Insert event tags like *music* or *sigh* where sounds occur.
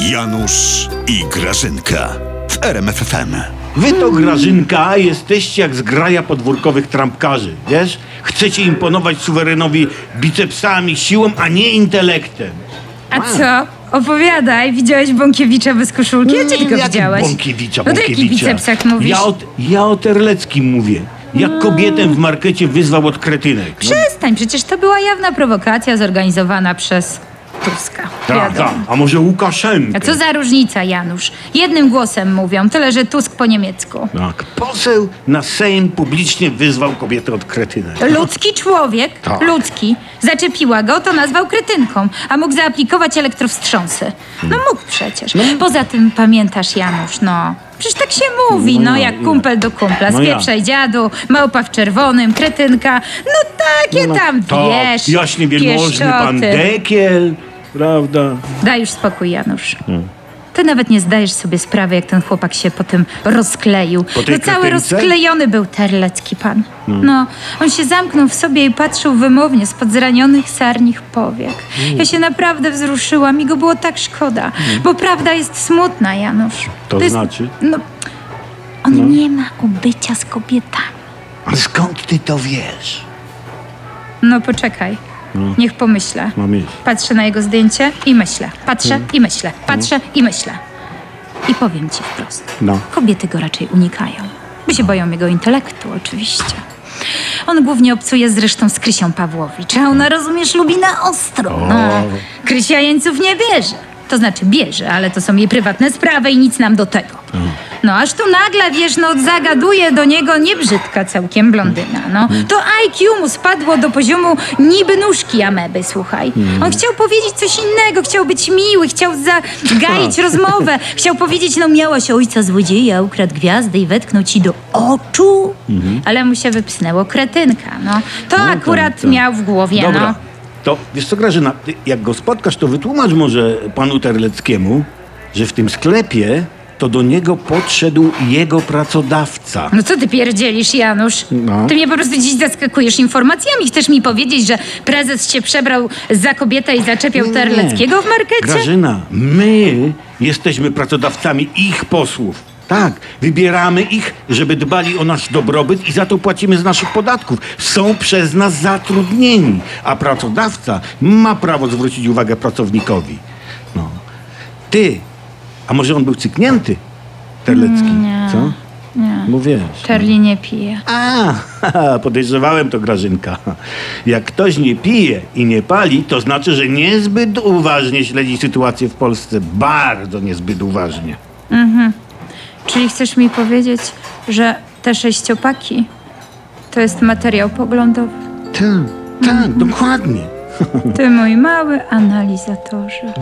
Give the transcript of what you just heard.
Janusz i Grażynka w RMFFM. Wy to, Grażynka, jesteście jak zgraja podwórkowych trampkarzy, wiesz? Chcecie imponować suwerenowi bicepsami, siłą, a nie intelektem. A co? Opowiadaj, widziałeś Bąkiewicza bez koszulki? Ja cię tylko Jak widziałeś. Bąkiewicza, No to o jakich Bąkiewicza. bicepsach mówisz? Ja o, ja o Terleckim mówię. Jak kobietę w markecie wyzwał od kretynek. No, Przestań, przecież to była jawna prowokacja zorganizowana przez Tuska. tak, Wiadomo. tak. A może Łukaszenkę? A co za różnica, Janusz? Jednym głosem mówią, tyle że Tusk po niemiecku. Tak, poseł na Sejm publicznie wyzwał kobietę od kretynek. Ludzki człowiek, Tak. ludzki, zaczepiła go, to nazwał kretynką, a mógł zaaplikować elektrowstrząsy. No mógł przecież. Poza tym pamiętasz, Janusz, no... Przecież tak się mówi, No no, ja, jak ja. kumpel do kumpla. No ja. Spieprzaj dziadu, małpa w czerwonym, kretynka. No takie tam, tak, wiesz, jaśnie wielmożny pan pieszczoty. Dekiel, prawda? Daj już spokój, Janusz. Ty nawet nie zdajesz sobie sprawy, jak ten chłopak się po tym rozkleił. Po tej no cały kretynce? rozklejony był terlecki pan. No, on się zamknął w sobie i patrzył wymownie spod zranionych sarnich powiek. Ja się naprawdę wzruszyłam i go było tak szkoda, bo prawda jest smutna, Janusz. To jest- znaczy? No, on nie ma ubycia z kobietami. Ale skąd ty to wiesz? No poczekaj, niech pomyślę. Mam iść. Patrzę na jego zdjęcie i myślę. Patrzę i myślę. Patrzę i myślę. I powiem ci wprost. No. Kobiety go raczej unikają. Bo się boją jego intelektu, oczywiście. On głównie obcuje zresztą z Krysią Pawłowicz, a ona, rozumiesz, lubi na ostro. No. Krysia jeńców nie bierze. To znaczy bierze, ale to są jej prywatne sprawy i nic nam do tego. No aż tu nagle, wiesz, no zagaduje do niego niebrzydka całkiem blondyna, no. To IQ mu spadło do poziomu niby nóżki ameby, słuchaj. On chciał powiedzieć coś innego, chciał być miły, chciał zagaić rozmowę, chciał powiedzieć, no miałaś ojca złodzieja, ukradł gwiazdę i wetknął ci do oczu, ale mu się wypsnęło kretynka, no. To No tak, akurat tak. miał w głowie, Dobra. no. To wiesz co, Grażyna, jak go spotkasz, to wytłumacz może panu Terleckiemu, że w tym sklepie to do niego podszedł jego pracodawca. No co ty pierdzielisz, Janusz? No. Ty mnie po prostu dziś zaskakujesz informacjami. Chcesz mi powiedzieć, że prezes się przebrał za kobietę i zaczepiał nie. Terleckiego w markecie? Grażyna, my jesteśmy pracodawcami ich posłów. Tak, wybieramy ich, żeby dbali o nasz dobrobyt i za to płacimy z naszych podatków. Są przez nas zatrudnieni, a pracodawca ma prawo zwrócić uwagę pracownikowi. No. Ty, a może on był cyknięty, Terlecki, Nie, co? nie. Bo wiesz. Charlie nie pije. A, *laughs* podejrzewałem to, Grażynka. Jak ktoś nie pije i nie pali, to znaczy, że niezbyt uważnie śledzi sytuację w Polsce. Bardzo niezbyt uważnie. Czyli chcesz mi powiedzieć, że te sześciopaki to jest materiał poglądowy? Tak, tak, dokładnie. Ty mój mały analizatorze.